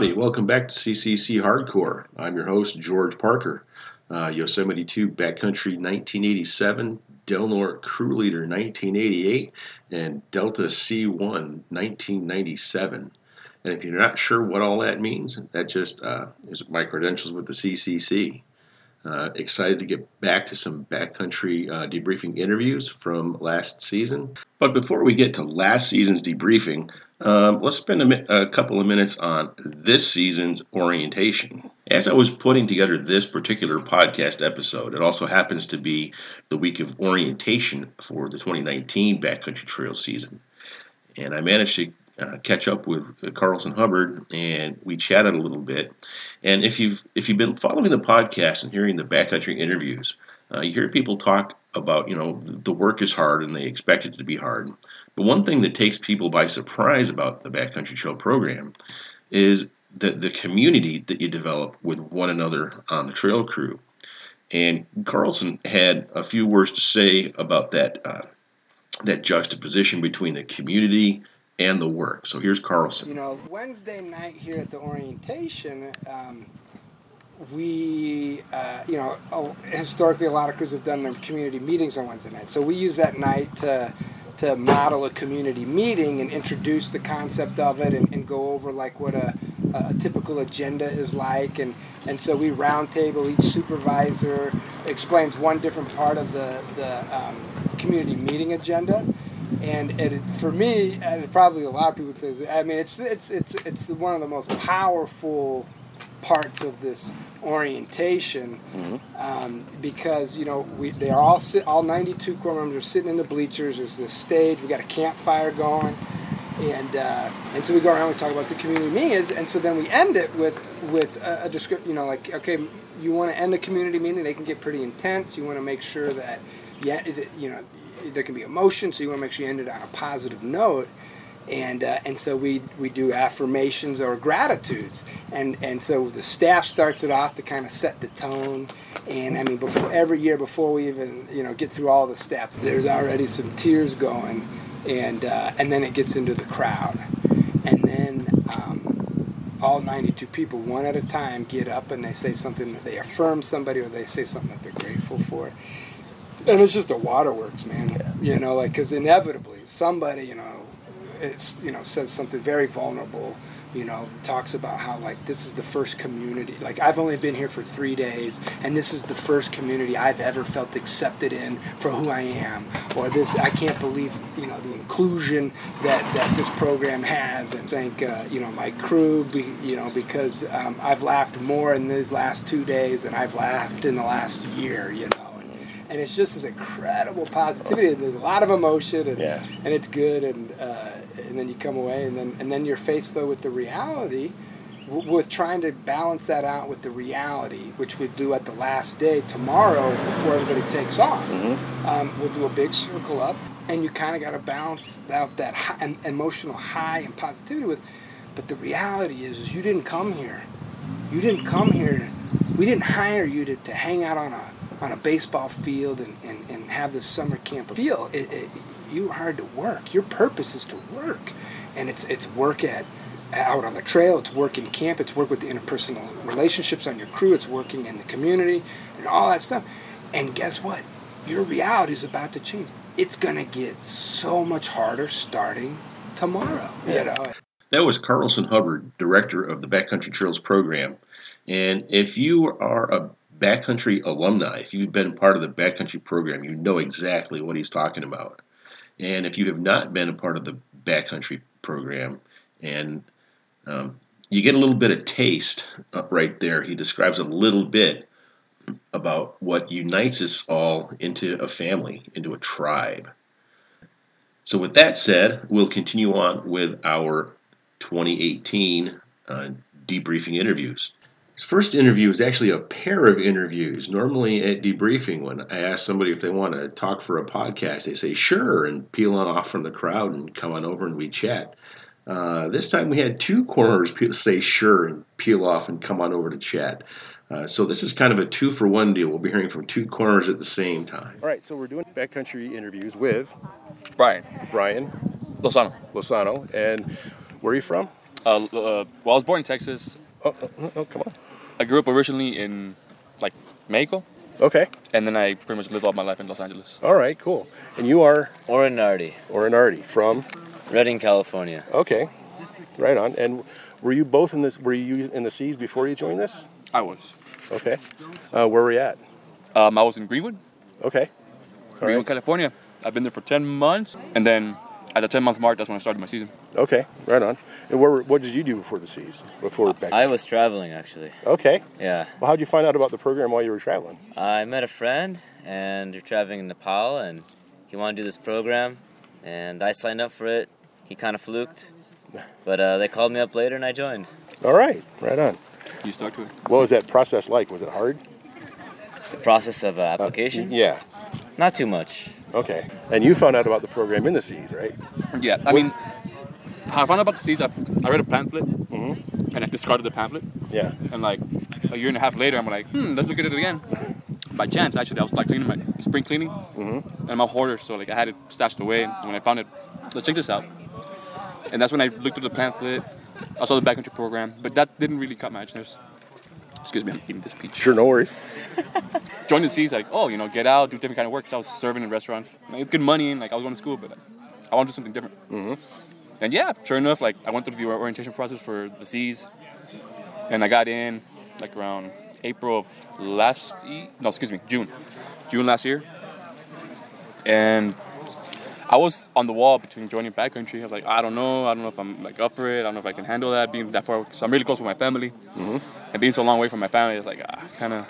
Howdy, welcome back to CCC Hardcore. I'm your host, George Parker. Uh, Yosemite 2 Backcountry 1987, Del Norte Crew Leader 1988, and Delta C1 1997. And if you're not sure what all that means, that just uh, is my credentials with the CCC. Uh, excited to get back to some backcountry uh, debriefing interviews from last season. But before we get to last season's debriefing, um, let's spend a, a couple of minutes on this season's orientation. As I was putting together this particular podcast episode, it also happens to be the week of orientation for the 2019 backcountry trail season. And I managed to uh, catch up with Carlson Hubbard, and we chatted a little bit. And if you've if you've been following the podcast and hearing the backcountry interviews, uh, you hear people talk about you know the work is hard and they expect it to be hard. But one thing that takes people by surprise about the backcountry trail program is the the community that you develop with one another on the trail crew. And Carlson had a few words to say about that uh, that juxtaposition between the community and the work. So here's Carlson. You know, Wednesday night here at the orientation, um, we, uh, you know, oh, historically a lot of crews have done their community meetings on Wednesday night. So we use that night to, to model a community meeting and introduce the concept of it and, and go over like what a, a typical agenda is like. And, and so we roundtable, each supervisor explains one different part of the, the um, community meeting agenda and it, for me, and probably a lot of people would say, I mean, it's it's it's it's one of the most powerful parts of this orientation mm-hmm. um, because you know we they are all sit, all 92 core members are sitting in the bleachers. There's this stage. We got a campfire going, and uh, and so we go around. We talk about the community meetings, and so then we end it with with a, a description. You know, like okay, you want to end a community meeting. They can get pretty intense. You want to make sure that yeah, you know there can be emotion, so you want to make sure you end it on a positive note. And, uh, and so we, we do affirmations or gratitudes. And, and so the staff starts it off to kind of set the tone. And I mean, before, every year before we even you know get through all the steps, there's already some tears going. And, uh, and then it gets into the crowd. And then um, all 92 people, one at a time, get up and they say something that they affirm somebody or they say something that they're grateful for and it's just a waterworks, man. You know, like because inevitably somebody, you know, it's you know says something very vulnerable. You know, talks about how like this is the first community. Like I've only been here for three days, and this is the first community I've ever felt accepted in for who I am. Or this, I can't believe you know the inclusion that that this program has. And thank uh, you know my crew, be, you know, because um, I've laughed more in these last two days than I've laughed in the last year. You know and it's just this incredible positivity and there's a lot of emotion and, yeah. and it's good and uh, and then you come away and then and then you're faced though with the reality w- with trying to balance that out with the reality which we do at the last day tomorrow before everybody takes off mm-hmm. um, we'll do a big circle up and you kind of got to balance out that high, emotional high and positivity with but the reality is, is you didn't come here you didn't come here we didn't hire you to, to hang out on a on a baseball field and, and, and have this summer camp feel. It, it, you are hard to work. Your purpose is to work, and it's it's work at out on the trail. It's work in camp. It's work with the interpersonal relationships on your crew. It's working in the community and all that stuff. And guess what? Your reality is about to change. It's gonna get so much harder starting tomorrow. Yeah. You know. That was Carlson Hubbard, director of the Backcountry Trails program. And if you are a backcountry alumni, if you've been part of the backcountry program, you know exactly what he's talking about. And if you have not been a part of the backcountry program, and um, you get a little bit of taste uh, right there, he describes a little bit about what unites us all into a family, into a tribe. So, with that said, we'll continue on with our 2018 uh, debriefing interviews. His first interview is actually a pair of interviews. Normally at debriefing, when I ask somebody if they want to talk for a podcast, they say sure and peel on off from the crowd and come on over and we chat. Uh, this time we had two corners say sure and peel off and come on over to chat. Uh, so this is kind of a two for one deal. We'll be hearing from two corners at the same time. All right, so we're doing backcountry interviews with Brian. Brian Lozano. Lozano. And where are you from? Uh, uh, well, I was born in Texas. Oh, oh, oh, come on. I grew up originally in like Mexico, Okay. and then I pretty much lived all my life in Los Angeles. All right. Cool. And you are Orinardi, Orinardi from. Redding, California. Okay. Right on. And were you both in this? Were you in the Seas before you joined this? I was. Okay. Uh, where were you at? Um, I was in Greenwood, Okay. All Greenwood, right. California. I've been there for 10 months, and then at the 10 month mark, that's when I started my season. Okay. Right on. And where, what did you do before the season? Before back. I was traveling actually. Okay. Yeah. Well, how did you find out about the program while you were traveling? I met a friend and you're traveling in Nepal and he wanted to do this program and I signed up for it. He kind of fluked. But uh, they called me up later and I joined. All right. Right on. You stuck to it? What was that process like? Was it hard? The process of uh, Uh, application? yeah. Not too much. Okay. And you found out about the program in the Seas, right? Yeah, I mean, I found out about the seeds, I, I read a pamphlet, Mhm. and I discarded the pamphlet. Yeah. And like a year and a half later, I'm like, hmm, let's look at it again. By chance, actually, I was like cleaning my spring cleaning, Mhm. and I'm a hoarder, so like I had it stashed away. And when I found it, let's check this out. And that's when I looked through the pamphlet. I saw the backcountry program, but that didn't really cut my interest. Excuse me, I'm eating this peach. Sure. No worries. Joined the Seas, like, oh, you know, get out, do different kind of work. 'cause I was serving in restaurants. Like, it's good money, and like I was going to school, but like, I want to do something different. Mhm. And yeah, sure enough, like I went through the orientation process for the Seas, and I got in like around April of last, e- no, excuse me, June, June last year, and I was on the wall between joining backcountry. I was like, I don't know, I don't know if I'm like up for it. I don't know if I can handle that being that far. So I'm really close with my family, and being so long away from my family, is like ah, kind of,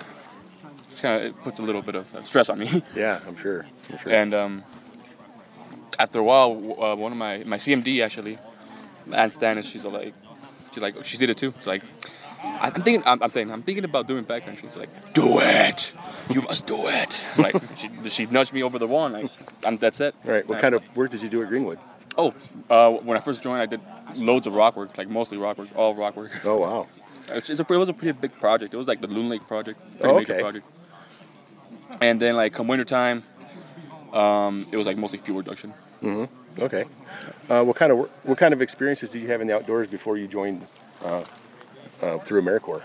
it's kind of it puts a little bit of uh, stress on me. Yeah, I'm sure. I'm sure. And um, after a while, uh, one of my my CMD actually, Aunt Stannis, she's like, she like she did it too. It's like, I'm thinking, I'm, I'm saying, I'm thinking about doing backcountry. She's like, do it, you must do it. Like she she nudged me over the wall, and like, I'm, that's it. All right. What Uh, kind of work did you do at Greenwood? Oh, uh, when I first joined, I did loads of rock work, like mostly rock work, all rock work. Oh wow. It's, it's a, it was a pretty big project. It was like the Loon Lake project, pretty Oh, major okay. project. And then like come wintertime, um, it was like mostly fuel reduction. Okay. Uh, what kind of what kind of experiences did you have in the outdoors before you joined uh, uh, through AmeriCorps?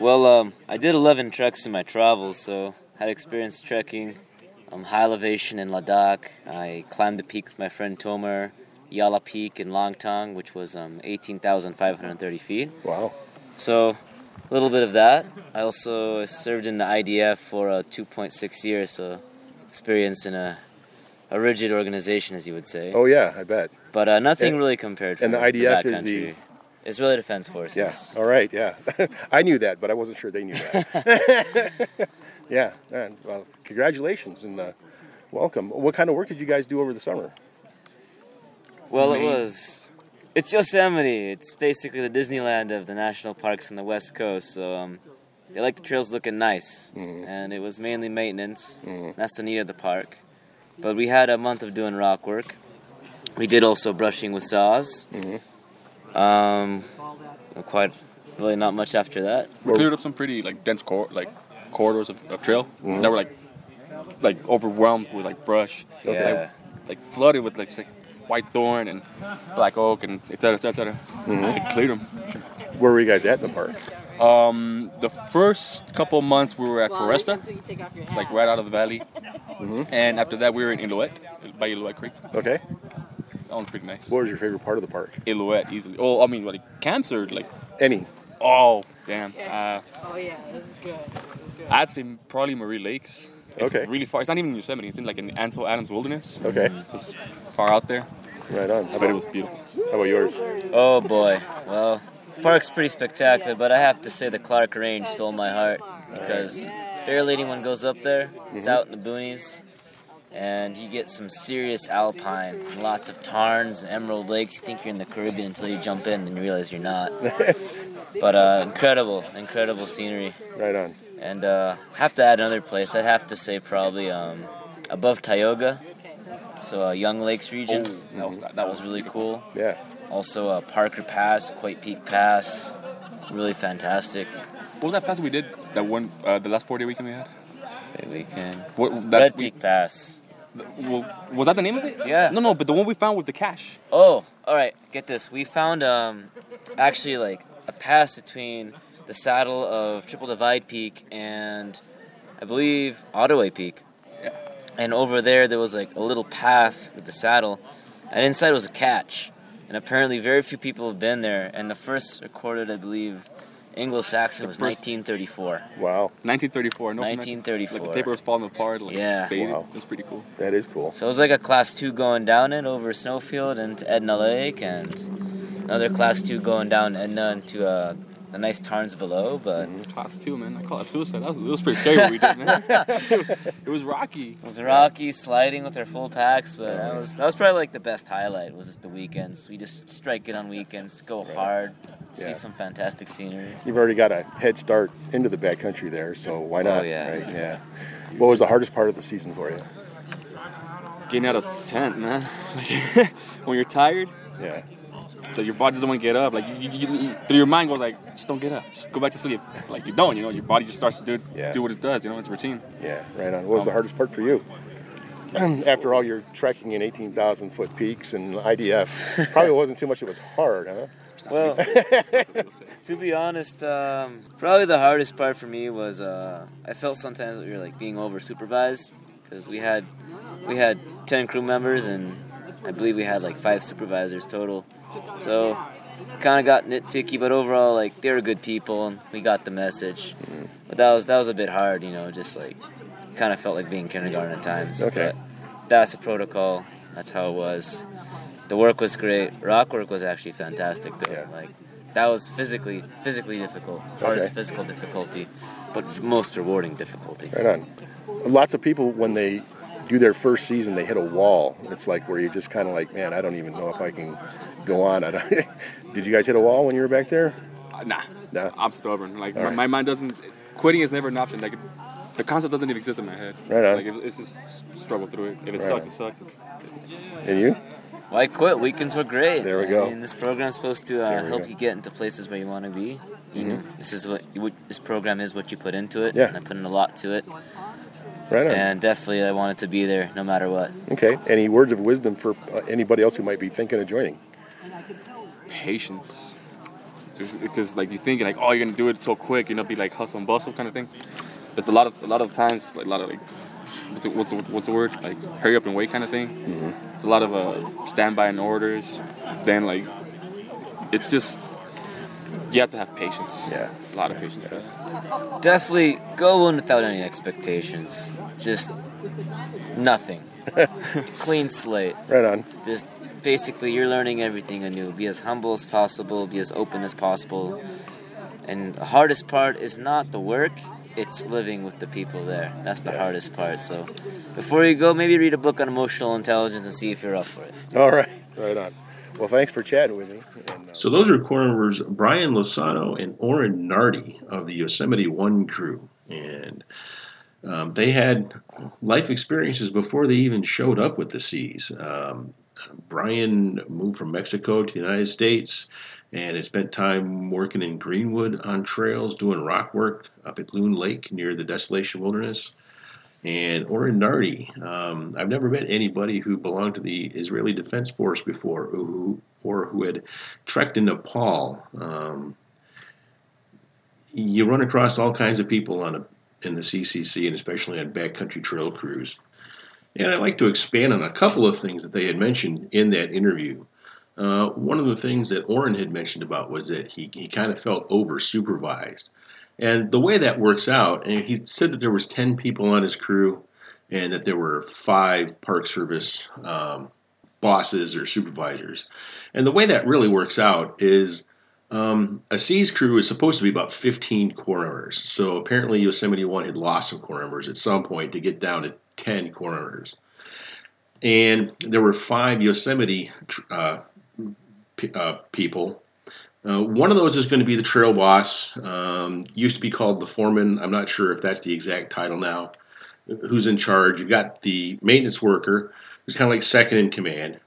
Well, um, I did 11 treks in my travels, so had experience trekking um, high elevation in Ladakh. I climbed the peak with my friend Tomer, Yala Peak in Langtang, which was um, 18,530 feet. Wow. So, a little bit of that. I also served in the IDF for uh, 2.6 years, so experience in a, a rigid organization, as you would say. Oh yeah, I bet. But uh, nothing and- really compared. To And the IDF is the- backcountry. Israeli Defense Forces. Yeah. All right. Yeah. I knew that, but I wasn't sure they knew that. yeah. Man, well, congratulations and uh, welcome. What kind of work did you guys do over the summer? Well, it was. It's Yosemite. It's basically the Disneyland of the national parks on the west coast. So um, they like the trails looking nice, Mhm. and it was mainly maintenance. Mhm. That's the need of the park. But we had a month of doing rock work. We did also brushing with saws. Mhm. Um, quite really not much after that. We cleared up some pretty like dense cor- like corridors of, of trail Mhm. that were like like overwhelmed with like brush, Yeah. like flooded with like, like white thorn and black oak and et cetera, et cetera. Mhm. So we cleared them. Where were you guys at in the park? Um, the first couple of months we were at Well, Foresta, until you take off your hat. like right out of the valley, Mhm. and after that we were in Illilouette, by Illilouette Creek. Okay. That one's pretty nice. What was your favorite part of the park? Illilouette easily. Oh, I mean, like camps are like Any? oh damn. Uh, Oh yeah, this is good. This is good. I'd say probably Marie Lakes. It's Okay. really far. It's not even in Yosemite. It's in like in Ansel Adams Wilderness. Okay. Just far out there. Right on. How But it was beautiful. how about yours? Oh boy. Well, park's pretty spectacular, but I have to say the Clark Range stole my heart because barely anyone goes up there. It's out in the boonies, and you get some serious alpine, lots of tarns and emerald lakes. You think you're in the Caribbean until you jump in and you realize you're not. But uh, incredible, incredible scenery. Right on. And uh, have to add another place. I'd have to say probably um, above Tioga, so uh, Young Lakes region. Oh, that was that, That was really cool. Yeah. Also, uh, Parker Pass, Koip Peak Pass, really fantastic. What was that pass we did? That one, uh, the last four day weekend we had. Weekend. What that Red we- Peak Pass. Well, was that the name of it? Yeah. No, no, but the one we found with the cache. Oh, all right. Get this. We found um, actually like a pass between the saddle of Triple Divide Peak and I believe Ottoway Peak. Yeah. And over there, there was like a little path with the saddle, and inside was a catch. And apparently, very few people have been there. And the first recorded, I believe, Anglo-Saxon was first- 1934. Wow, 1934. No, 1934. Like the paper was falling apart. Like, Yeah. faded. Wow. That's pretty cool. that is cool. So it was like a class two going down it over Snowfield into Edna Lake, and another class two going down Edna into uh, a nice tarns below. But mm-hmm. Class two, man. I call it suicide. That was, it was pretty scary what we did, man. it, was, it was rocky. it was rocky sliding with our full packs. But that was that was probably like the best highlight was just the weekends. We just strike it on weekends, go hard, see some fantastic scenery. You've already got a head start into the backcountry there, so why oh, not? Oh, yeah. Right? Yeah. What was the hardest part of the season for you? Getting out of tent, man. When you're tired, Yeah. That your body doesn't want to get up. Like you, you, you, through your mind goes like, just don't get up, just go back to sleep. Like you don't, you know, your body just starts to do Yeah. do what it does. You know, it's routine. Yeah, right on. What was the Um, hardest part for you? After all your trekking in 18,000 foot peaks and IDF, probably wasn't too much. It was hard, huh? Well, That's what to be honest, um, probably the hardest part for me was uh, I felt sometimes that we were like being over supervised because we had we had ten crew members and I believe we had like five supervisors total. So kind of got nitpicky, but overall like they were good people and we got the message. But that was that was a bit hard, you know, just like kind of felt like being kindergarten at times. Okay. But that's the protocol. That's how it was. The work was great. Rock work was actually fantastic though. Yeah. Like that was physically physically difficult. Hardest Okay. physical difficulty, but most rewarding difficulty. Right on. Lots of people, when they do their first season, they hit a wall. It's like where you just kind of like, man, I don't even know if I can go on. I don't. Did you guys hit a wall when you were back there? Uh, Nah, No. I'm stubborn. Like my, right. my mind doesn't. Quitting is never an option. Like the concept doesn't even exist in my head. Right on. Like it, it's just struggle through it. If it Right sucks, on. it sucks. And you? Why quit? Weekends were great. There we I go. mean, this program's supposed to uh, help go. you get into places where you want to be. You know, this is what, you, what this program is. What you put into it. Yeah. And I put in a lot to it, Right on. and definitely I wanted to be there no matter what. Okay. Any words of wisdom for uh, anybody else who might be thinking of joining? patience. Just- Because like you think like, oh, you're gonna do it so quick, you know, be like hustle and bustle kind of thing. There's a lot of a lot of times, like, a lot of like, what's the, what's the, what's the word? Like hurry up and wait kind of thing. Mm-hmm. It's a lot of uh, standby and orders. Then like, it's just you have to have patience. Yeah. A lot of patience for that. Definitely go in without any expectations. Just nothing. Clean slate. Right on. Just basically you're learning everything anew. Be as humble as possible, be as open as possible. And the hardest part is not the work, it's living with the people there. That's the Yeah. hardest part. So before you go, maybe read a book on emotional intelligence and see if you're up for it. All right. Right on. Well, thanks for chatting with me. And, uh, So those are corps members Brian Lozano and Orrin Nardi of the Yosemite One crew, and um, they had life experiences before they even showed up with the Seas. Um, Brian moved from Mexico to the United States and had spent time working in Greenwood on trails, doing rock work up at Loon Lake near the Desolation Wilderness. And Orrin Nardi, um, I've never met anybody who belonged to the Israeli Defense Force before, who or who had trekked in Nepal. Um, you run across all kinds of people on a, in the CCC and especially on backcountry trail crews. And I'd like to expand on a couple of things that they had mentioned in that interview. Uh, one of the things that Orrin had mentioned about was that he, he kind of felt over supervised. And the way that works out, and he said that there was 10 people on his crew and that there were five Park Service um, bosses or supervisors. And the way that really works out is um, a Seas crew is supposed to be about 15 corps members. So apparently Yosemite One had lost some corps members at some point to get down to 10 corps members. And there were five Yosemite uh, p- uh, people. Uh, one of those is going to be the trail boss. Um, used to be called the foreman. I'm not sure if that's the exact title now. Who's in charge? You've got the maintenance worker, who's kind of like second in command.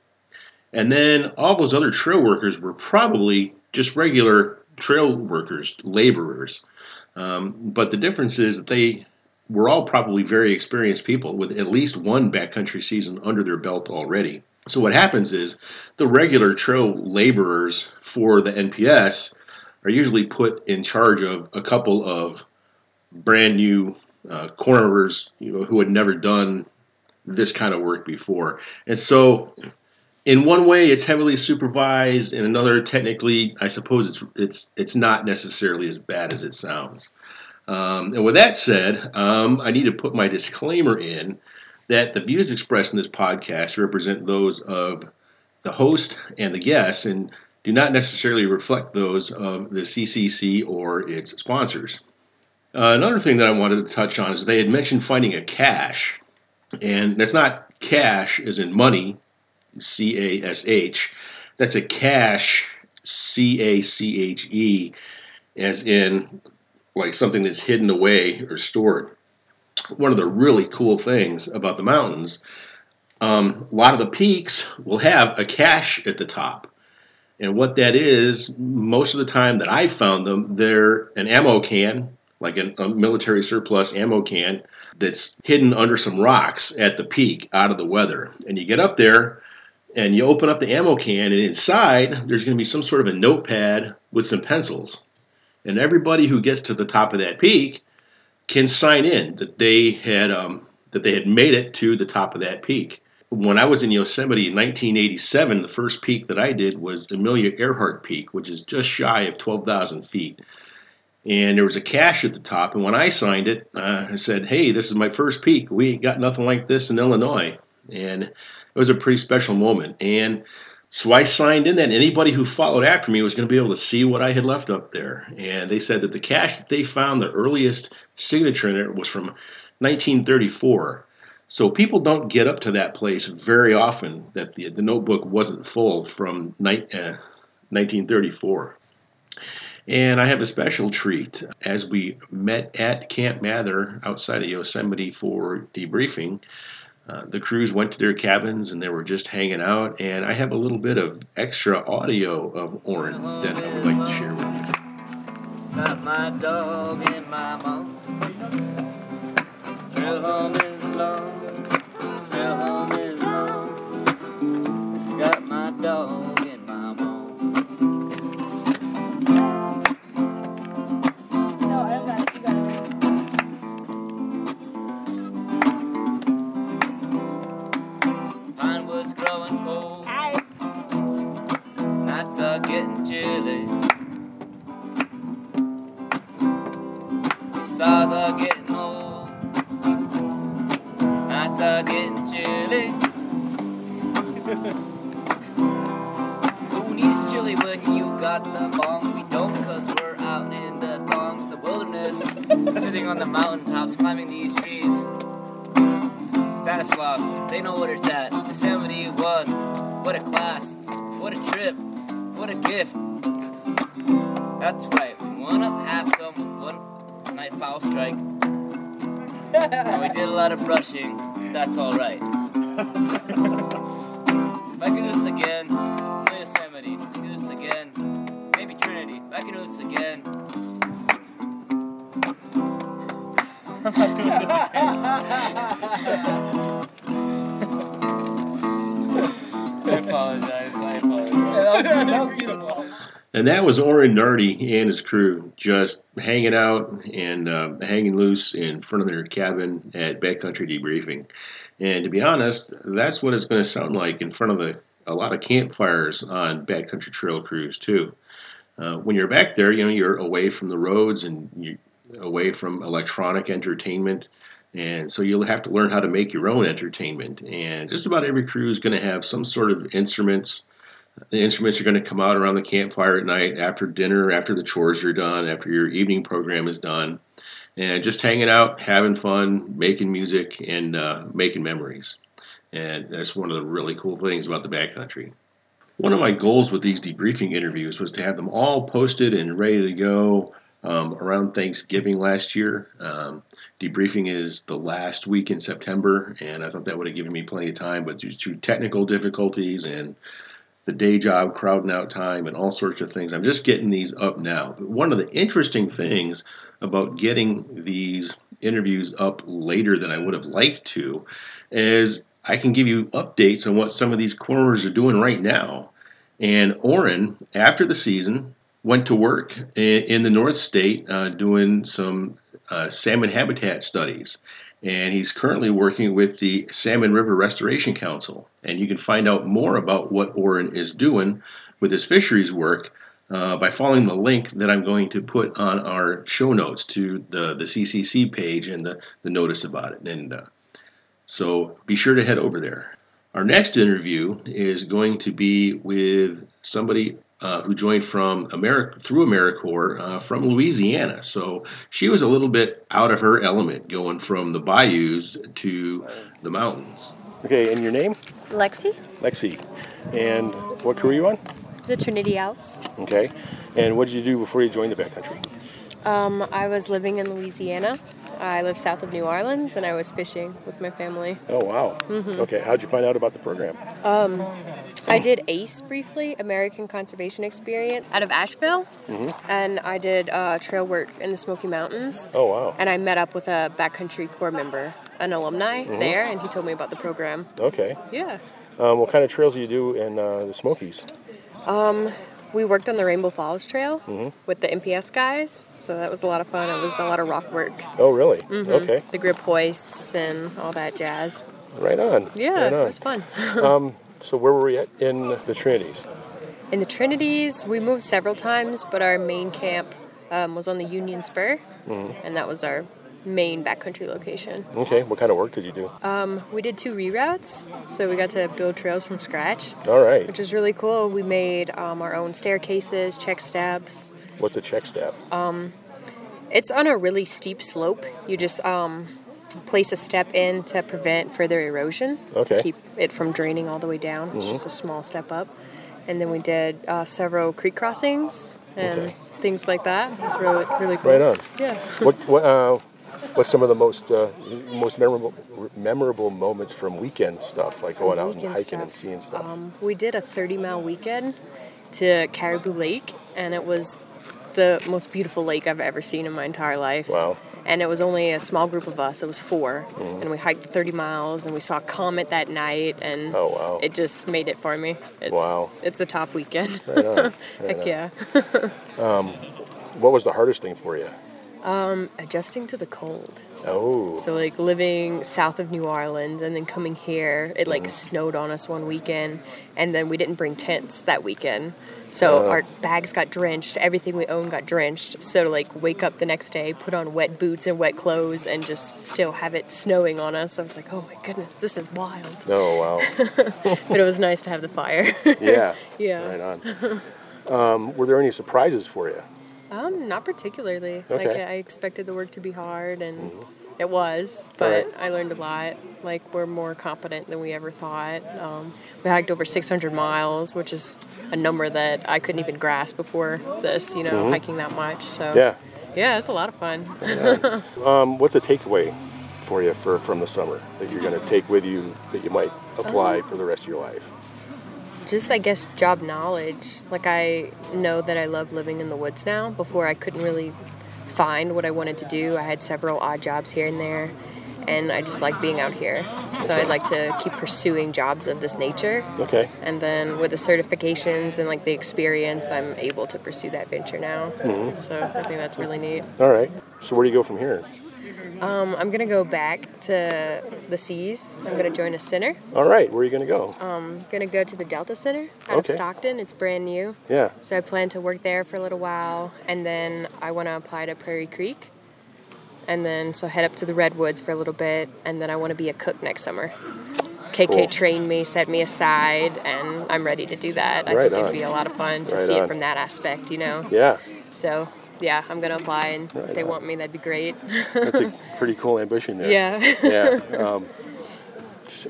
And then all those other trail workers were probably just regular trail workers, laborers. Um, but the difference is that they were all probably very experienced people with at least one backcountry season under their belt already. So what happens is the regular trail laborers for the NPS are usually put in charge of a couple of brand new uh, cornerers you know, who had never done this kind of work before. And so in one way it's heavily supervised in another technically i suppose it's it's it's not necessarily as bad as it sounds um, and with that said um, i need to put my disclaimer in that the views expressed in this podcast represent those of the host and the guests and do not necessarily reflect those of the ccc or its sponsors uh, another thing that i wanted to touch on is they had mentioned finding a cache and that's not cash as in money C A S H. That's a cache, C A C H E, as in like something that's hidden away or stored. One of the really cool things about the mountains, um, a lot of the peaks will have a cache at the top. And what that is, most of the time that I found them, they're an ammo can, like a, a military surplus ammo can, that's hidden under some rocks at the peak out of the weather. And you get up there, and you open up the ammo can, and inside there's going to be some sort of a notepad with some pencils. And everybody who gets to the top of that peak can sign in that they had um, that they had made it to the top of that peak. When I was in Yosemite in 1987, the first peak that I did was Amelia Earhart Peak, which is just shy of 12,000 feet. And there was a cache at the top. And when I signed it, uh, I said, "Hey, this is my first peak. We ain't got nothing like this in Illinois." And it was a pretty special moment. And so I signed in that anybody who followed after me was going to be able to see what I had left up there. And they said that the cache that they found, the earliest signature in it, was from 1934. So people don't get up to that place very often that the, the notebook wasn't full from ni- uh, 1934. And I have a special treat. As we met at Camp Mather outside of Yosemite for debriefing, uh, the crews went to their cabins and they were just hanging out. And I have a little bit of extra audio of Orin that I would like to share with you. Got my dog and my mom. Trail home is long. Trail home is long. It's got my dog got the bomb? We don't, cause we're out in the thong, the wilderness. Sitting on the mountaintops, climbing these trees. Stanislaus, they know what it's at. Yosemite one. What a class. What a trip. What a gift. That's right. Won up half dome with one night foul strike. and we did a lot of brushing. That's alright. if I can do this again, Yosemite. Do this again, Trinity. If I can do this again. I apologize. I apologize. And that was Orin Nardi and his crew just hanging out and uh, hanging loose in front of their cabin at Backcountry Debriefing. And to be honest, that's what it's going to sound like in front of the, a lot of campfires on backcountry trail crews too. Uh, when you're back there, you know you're away from the roads and you away from electronic entertainment, and so you'll have to learn how to make your own entertainment. And just about every crew is going to have some sort of instruments. The instruments are going to come out around the campfire at night after dinner, after the chores are done, after your evening program is done, and just hanging out, having fun, making music, and uh, making memories. And that's one of the really cool things about the backcountry. One of my goals with these debriefing interviews was to have them all posted and ready to go um, around Thanksgiving last year. Um, debriefing is the last week in September, and I thought that would have given me plenty of time, but due to technical difficulties and the day job crowding out time and all sorts of things, I'm just getting these up now. But one of the interesting things about getting these interviews up later than I would have liked to, as I can give you updates on what some of these corners are doing right now. And Oren, after the season, went to work in, the North State uh, doing some uh, salmon habitat studies. And he's currently working with the Salmon River Restoration Council. And you can find out more about what Oren is doing with his fisheries work uh, by following the link that I'm going to put on our show notes to the, the CCC page and the, the notice about it. And uh, so be sure to head over there. Our next interview is going to be with somebody uh, who joined from America through AmeriCorps uh, from Louisiana. So she was a little bit out of her element, going from the bayous to the mountains. Okay, and your name? Lexi, Lexi. And what crew are you on? the Trinity Alps. Okay. And what did you do before you joined the backcountry? Um, I was living in Louisiana. I live south of New Orleans, and I was fishing with my family. Oh, wow. Okay, how'd you find out about the program? I did ACE briefly, American Conservation Experience, out of Asheville, and I did uh, trail work in the Smoky Mountains. Oh, wow. And I met up with a backcountry corps member, an alumni there, and he told me about the program. Okay. Yeah. Um, what kind of trails do you do in uh, the Smokies? We worked on the Rainbow Falls Trail mm-hmm. with the NPS guys, so that was a lot of fun. It was a lot of rock work, Oh, really? Mm-hmm. Okay. the grip hoists, and all that jazz. Right on. Yeah, Right it was fun. Um, so where were we at in the Trinities? In the Trinities, we moved several times, but our main camp um, was on the Union Spur, mm-hmm. and that was our main backcountry location. Okay. What kind of work did you do? Um, We did two reroutes, so we got to build trails from scratch, All right. which is really cool. We made um, our own staircases, check steps. What's a check step? Um, It's on a really steep slope. You just um, place a step in to prevent further erosion, Okay. to keep it from draining all the way down. It's just a small step up. And then we did uh, several creek crossings and Okay. things like that. It was really, really cool. Right on. Yeah. what what uh, what's some of the most uh, most memorable memorable moments from weekend stuff, like going out and hiking and seeing stuff? Um, we did a 30 mile weekend to Caribou Lake, and it was the most beautiful lake I've ever seen in my entire life. wow. And it was only a small group of us. It was 4 Mm-hmm. and we hiked 30 miles, and we saw a comet that night, and Oh, wow. it just made it for me. It's, Wow. It's a top weekend. Right. Right Heck yeah. What was the hardest thing for you? Adjusting to the cold. Oh. So like living south of New Orleans and then coming here, it like snowed on us one weekend, and then we didn't bring tents that weekend. So Oh. our bags got drenched, everything we owned got drenched. So to like wake up the next day, put on wet boots and wet clothes, and just still have it snowing on us, I was like, oh my goodness, this is wild. Oh wow. But it was nice to have the fire. Yeah. Yeah. Right on. Um, were there any surprises for you? Um, not particularly. Like I expected the work to be hard, and it was, but Alright. I learned a lot. Like we're more competent than we ever thought. Um, we hiked over 600 miles, which is a number that I couldn't even grasp before this. You know, hiking that much. So Yeah. yeah, it's a lot of fun. Um, what's a takeaway for you for from the summer that you're going to take with you that you might apply for the rest of your life? Just I guess job knowledge. Like I know that I love living in the woods now. Before I couldn't really find what I wanted to do. I had several odd jobs here and there. And I just like being out here. So I'd like to keep pursuing jobs of this nature. Okay. And then with the certifications and like the experience, I'm able to pursue that venture now. Mm-hmm. So I think that's really neat. All right. So where do you go from here? Um, I'm gonna go back to the seas. I'm gonna join a center. All right. Where are you going to go? I'm gonna go to the Delta Center out Okay. of Stockton. It's brand new. yeah. So I plan to work there for a little while, and then I want to apply to Prairie Creek, and then so head up to the Redwoods for a little bit, and then I want to be a cook next summer. KK Cool. trained me, set me aside, and I'm ready to do that. I Right think on. it'd be a lot of fun to Right see on. it from that aspect, you know. Yeah. So yeah, I'm gonna apply, and if Right they on. want me, that'd be great. That's a pretty cool ambition there. yeah. Yeah. Um,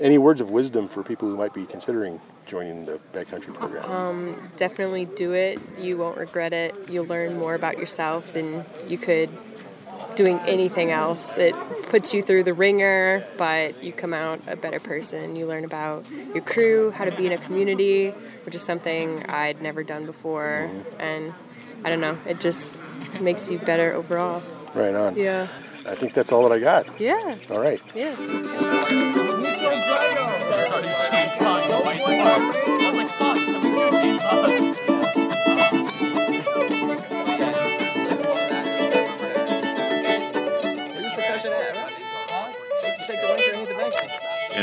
any words of wisdom for people who might be considering joining the backcountry program? definitely do it. You won't regret it. You'll learn more about yourself than you could doing anything else. It puts you through the ringer, but you come out a better person. You learn about your crew, how to be in a community, which is something I'd never done before. And I don't know, it just makes you better overall. right on. Yeah. I think that's all that I got. Yeah. All right. Yes. Let's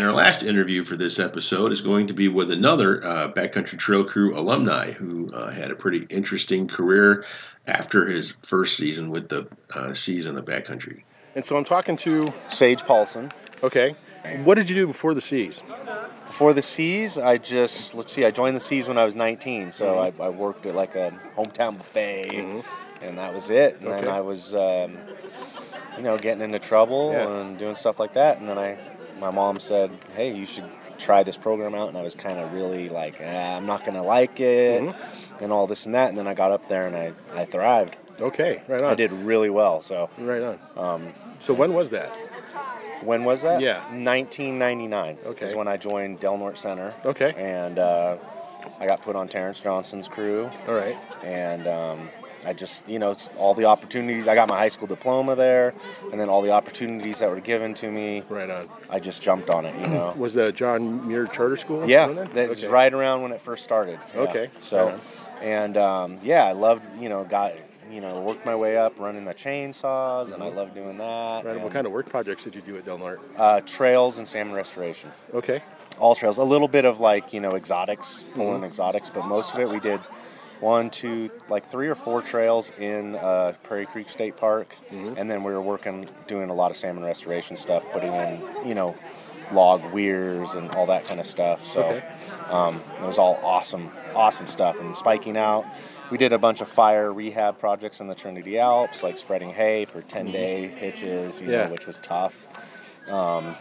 And our last interview for this episode is going to be with another uh, Backcountry Trail Crew alumni who uh, had a pretty interesting career after his first season with the uh, Seas in the Backcountry. And so I'm talking to. Sage Paulson. Okay. What did you do before the Seas? Before the Seas, I just let's see. I joined the Seas when I was 19, so I, I worked at like a hometown buffet, and that was it. And then I was, um, you know, getting into trouble Yeah. and doing stuff like that. And then I, my mom said, "Hey, you should try this program out." And I was kind of really like, ah, "I'm not gonna like it," and all this and that. And then I got up there and I, I thrived. Okay. Right on. I did really well. So Right on. um, So when was that? when was that? Yeah. 1999. Okay. Is when I joined Del Norte Center. Okay. and uh, I got put on Terrence Johnson's crew, All right. and um, I just, you know, it's all the opportunities. I got my high school diploma there, and then all the opportunities that were given to me, Right on. I just jumped on it, you know. Was the John Muir Charter School? yeah, on then? that's Okay. right around when it first started. yeah. Okay, so, right and um, yeah, I loved, you know, got, you know, worked my way up running the chainsaws, and I loved doing that. Mm-hmm. Right. and, What kind of work projects did you do at Del Norte? uh, trails and salmon restoration? Okay. all trails. A little bit of like you know exotics, Mm-hmm. pulling exotics, but most of it we did one, two, like three or four trails in uh, Prairie Creek State Park, Mm-hmm. and then we were working doing a lot of salmon restoration stuff, putting in you know log weirs and all that kind of stuff. So Okay. um, it was all awesome, awesome stuff. And spiking out, we did a bunch of fire rehab projects in the Trinity Alps, like spreading hay for 10 day hitches, you Mm-hmm. Yeah. know, which was tough. Um,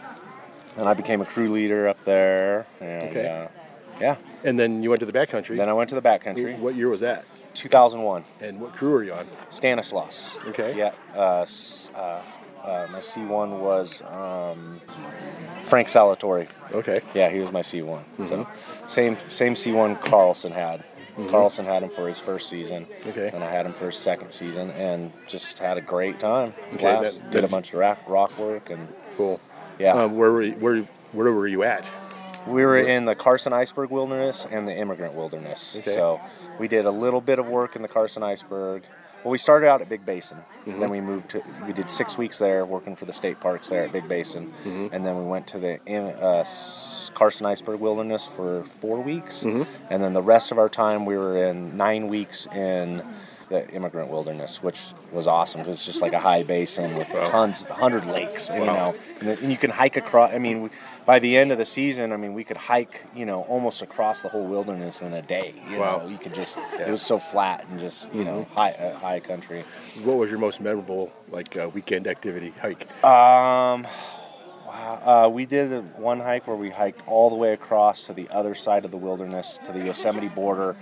and I became a crew leader up there. And Okay. uh, yeah, And then you went to the backcountry. then I went to the backcountry. What year was that? 2001, And what crew were you on? Stanislaus. Okay. Yeah, uh, uh, uh, my C1 was um, Frank Salatori. Okay. Yeah, he was my C1. Mm-hmm. same same C1 Carlson had. Carlson had him for his first season, Okay. and I had him for his second season, and just had a great time. Okay, that- Did a bunch of rock, rock work, and Cool. yeah, Um, where were you, where where were you at? We were in the Carson Iceberg Wilderness and the Emigrant Wilderness. Okay. So we did a little bit of work in the Carson Iceberg. Well, we started out at Big Basin. Mm-hmm. Then we moved to. We did six weeks there, working for the state parks there at Big Basin, Mm-hmm. and then we went to the uh, Carson Iceberg Wilderness for four weeks, Mm-hmm. and then the rest of our time we were in nine weeks in the Emigrant Wilderness, which was awesome because it's just like a high basin with Wow. tons, hundred lakes, and, you know, and, the, and you can hike across. I mean, we, by the end of the season, I mean, we could hike, you know, almost across the whole wilderness in a day. You Wow. know, you could just. Yeah. Mm-hmm. It was so flat and just you know high uh, high country. What was your most memorable like uh, weekend activity hike? Um, wow. Uh, we did one hike where we hiked all the way across to the other side of the wilderness to the Yosemite border,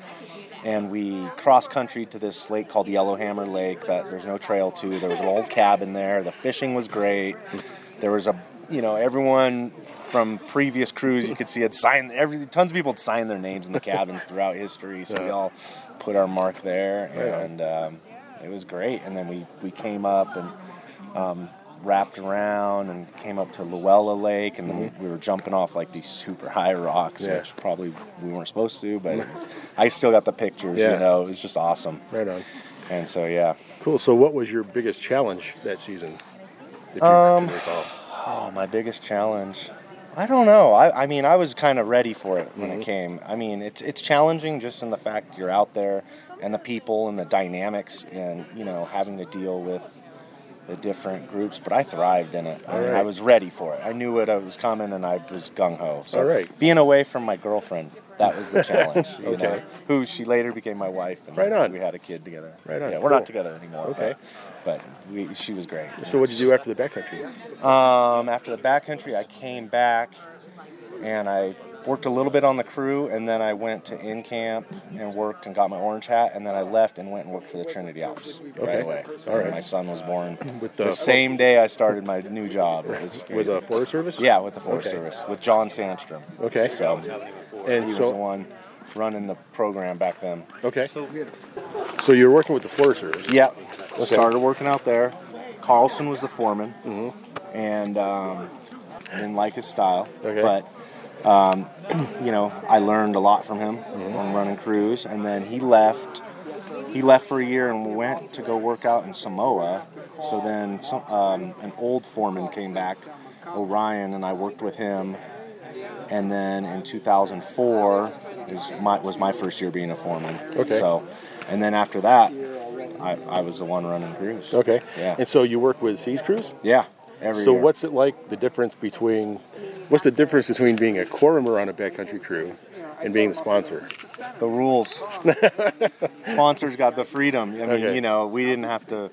and we cross country to this lake called Yellowhammer Lake that there's no trail to. There was an old cabin there. The fishing was great. There was a you know everyone from previous crews you could see had signed every tons of people had signed their names in the cabins throughout history. So we all put our mark there, and um, it was great. And then we we came up and um, wrapped around and came up to Luella Lake, and then we were jumping off like these super high rocks, Mm-hmm. Yeah. which probably we weren't supposed to, but was, I still got the pictures. Yeah. You know, it was just awesome. Right on. And so yeah, Cool. So what was your biggest challenge that season? If Um, oh, my biggest challenge. I don't know. I, I mean, I was kind of ready for it when Mm-hmm. it came. I mean, it's it's challenging just in the fact you're out there and the people and the dynamics and you know having to deal with the different groups. But I thrived in it. I, mean, I was ready for it. I knew it was coming and I was gung ho. So All right. being away from my girlfriend, that was the challenge. you Okay. know, who she later became my wife. And Right on. We had a kid together. Right on, Yeah, we're cool. not together anymore. Okay. But, but we, she was great. So what did you do after the backcountry? Um, after the backcountry, I came back and I worked a little bit on the crew, and then I went to in camp and worked and got my orange hat, and then I left and went and worked for the Trinity Alps Okay. right away. All right. My son was born With the, the- same day I started my new job. It was With the Forest Service? yeah, with the Forest Okay. Service with John Sandstrom. Okay. So And he was the one running the program back then. okay. So you were working with the Forest Service. Yep. Started working out there. Carlson was the foreman, and um, didn't like his style. Okay. But um, you know, I learned a lot from him on running crews, and then he left. He left for a year and went to go work out in Samoa. So then, some, um, an old foreman came back, Orion, and I worked with him. And then in 2004 is my, was my first year being a foreman. Okay. So, and then after that, I, I was the one running crews. Okay. Yeah. And so you work with Seas Crews? Yeah. Every So year. what's it like? The difference between what's the difference between being a core member on a backcountry crew and being the sponsor? the rules. Sponsors got the freedom. I mean, Okay. you know, we didn't have to.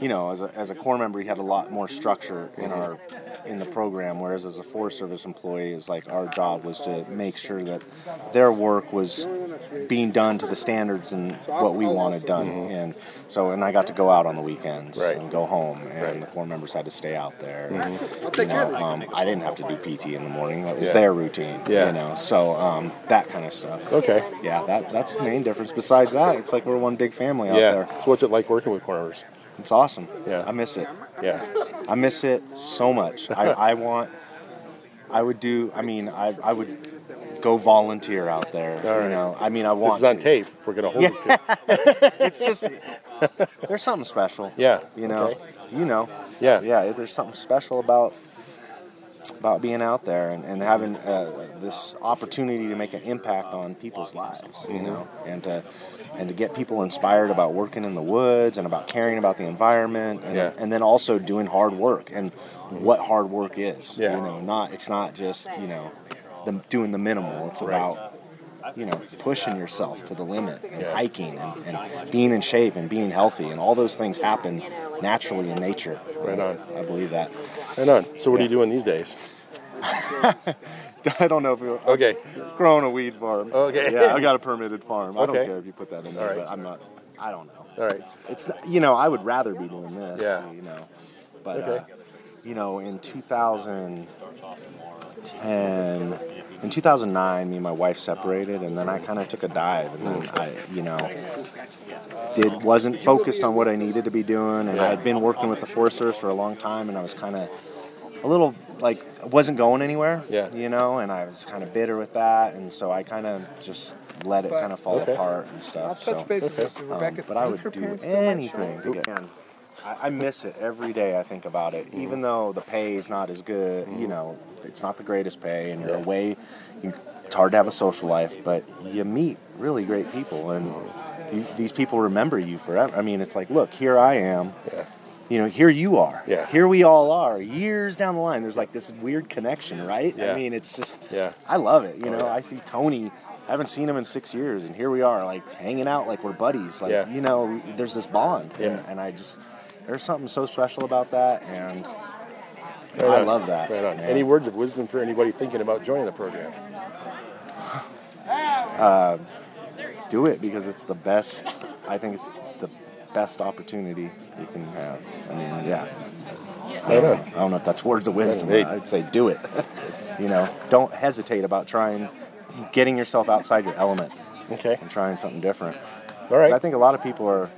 You know, as a, as a core member, he had a lot more structure in our in the program. Whereas as a Forest Service employee, is like our job was to make sure that their work was being done to the standards and what we wanted done. And so, and I got to go out on the weekends Right. and go home, and Right. the core members had to stay out there. You know, um, I didn't have to do PT in the morning; that was Yeah. their routine. Yeah. You know, so um, that kind of stuff Okay. yeah, that that's the main difference. Besides that, it's like we're one big family out Yeah. there. So what's it like working with core members? It's awesome. Yeah. I miss it. Yeah. I miss it so much. I, I want. I would do. I mean, I I would go volunteer out there. All. You know, I mean, I want. This is on to. tape. We're gonna hold it. It's just there's something special. Yeah. You know. Okay. You know. Yeah. Yeah. There's something special about about being out there and, and having uh, this opportunity to make an impact on people's lives, Mm-hmm. you know, and to and to get people inspired about working in the woods and about caring about the environment, and, Yeah. and then also doing hard work and what hard work is. Yeah. You know, not it's not just you know the, doing the minimal. It's Right. about you know pushing yourself to the limit and Yeah. hiking and, and being in shape and being healthy and all those things happen naturally in nature. Right on. I believe that. Right on. So what are you doing these days? I don't know if you're Okay. growing a weed farm. Okay. Yeah, I got a permitted farm. I Okay. don't care if you put that in there, right. but I'm not. I don't know. All right. It's not- you know I would rather be doing this. Yeah. You know, but Okay. uh, you know in 2010, in 2009, me and my wife separated, and then I kind of took a dive, and then I, you know, did wasn't focused on what I needed to be doing, and Yeah. I had been working with the Forcers for a long time, and I was kind of a little like wasn't going anywhere. Yeah. You know, and I was kind of bitter with that, and so I kind of just let it kind of fall Okay. apart and I'll stuff. touch so, base with okay. this. Rebecca, um, but I would do parents to my anything show. to get. I, I miss it every day. I think about it, even mm. though the pay is not as good. You mm. know, it's not the greatest pay, and you're Yeah. away. You, it's hard to have a social life, but you meet really great people, and mm-hmm. you, these people remember you forever. I mean, it's like, look, here I am. Yeah. You know, here you are. Yeah. Here we all are. Years down the line, there's like this weird connection, right? Yeah. I mean, it's just. Yeah. I love it. You Oh, know. I see Tony. I haven't seen him in six years, and here we are, like hanging out like we're buddies. Like Yeah. you know, there's this bond, Yeah. and, and I just there's something so special about that, and Right I on. love that. Right on. man. Any words of wisdom for anybody thinking about joining the program? Uh, do it because it's the best. I think it's the best opportunity you can have. I mean, yeah. I don't, know. I don't know if that's words of wisdom. Hey. I'd say do it. you know, don't hesitate about trying, getting yourself outside your element Okay. and trying something different. All 'Cause right. I think a lot of people are.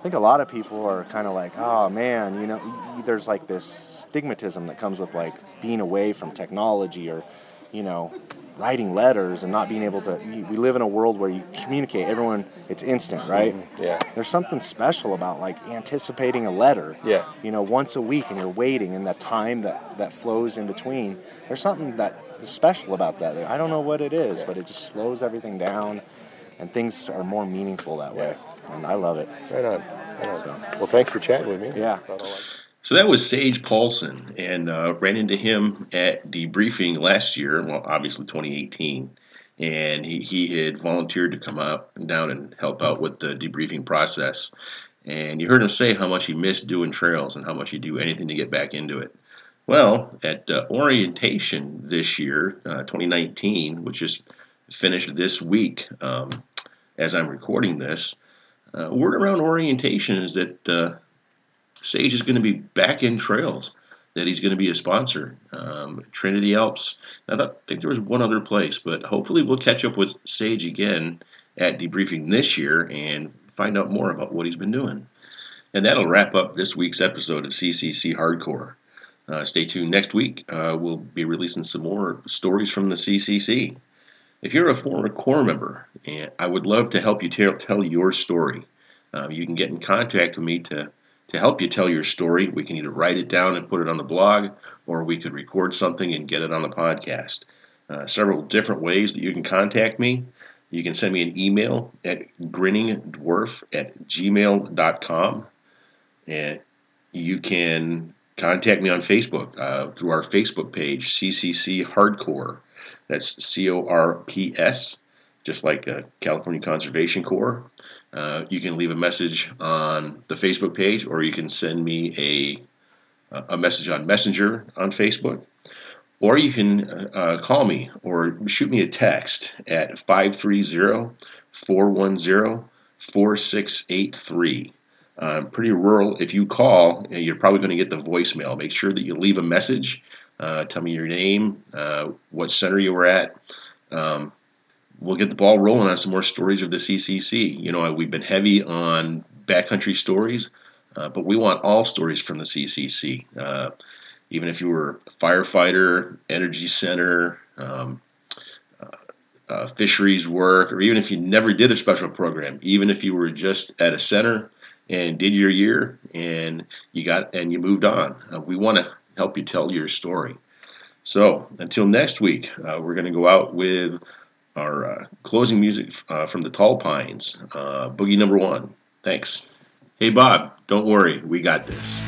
I think a lot of people are kind of like, oh man, you know, there's like this stigmatism that comes with like being away from technology or, you know, writing letters and not being able to. We live in a world where you communicate. Everyone, it's instant, mm-hmm. right? Yeah. There's something special about like anticipating a letter. Yeah. You know, once a week, and you're waiting, and that time that that flows in between. There's something that is special about that. I don't know what it is, but it just slows everything down, and things are more meaningful that way. And I love it. Right on. Right on. Well, thanks for chatting with me. Yeah. That's about all I- So that was Sage Paulson, and uh, ran into him at debriefing last year. Well, obviously 2018, and he, he had volunteered to come out and down and help out with the debriefing process. And you heard him say how much he missed doing trails and how much he'd do anything to get back into it. Well, at uh, orientation this year, uh, 2019, which just finished this week, um, as I'm recording this, uh, word around orientation is that. Uh, Sage is going to be back in trails. That he's going to be a sponsor. Um, Trinity Alps. I don't think there was one other place, but hopefully we'll catch up with Sage again at debriefing this year and find out more about what he's been doing. And that'll wrap up this week's episode of CCC Hardcorps. Uh, stay tuned next week. Uh, we'll be releasing some more stories from the CCC. If you're a former Corps member, I would love to help you tell, tell your story. Um, you can get in contact with me to, to help you tell your story. We can either write it down and put it on the blog, or we could record something and get it on the podcast. Uh, several different ways that you can contact me. You can send me an email at grinningdwarf at gmail.com. And you can contact me on Facebook uh, through our Facebook page, CCC Hardcorps. That's C O R P S, just like uh, California Conservation Corps. Uh, you can leave a message on the Facebook page, or you can send me a, a message on Messenger on Facebook. Or you can uh, call me or shoot me a text at 530 410 4683. I'm pretty rural. If you call, you're probably going to get the voicemail. Make sure that you leave a message. Uh, tell me your name, uh, what center you were at. Um, we'll get the ball rolling on some more stories of the CCC. You know, we've been heavy on backcountry stories, uh, but we want all stories from the CCC. Uh, even if you were a firefighter, energy center, um, uh, uh, fisheries work, or even if you never did a special program, even if you were just at a center and did your year and you got and you moved on, we want to help you tell your story. So until next week, uh, we're going to go out with our uh, closing music uh, from the Tall Pines, Boogie Number One. Thanks. Hey Bob, don't worry, we got this.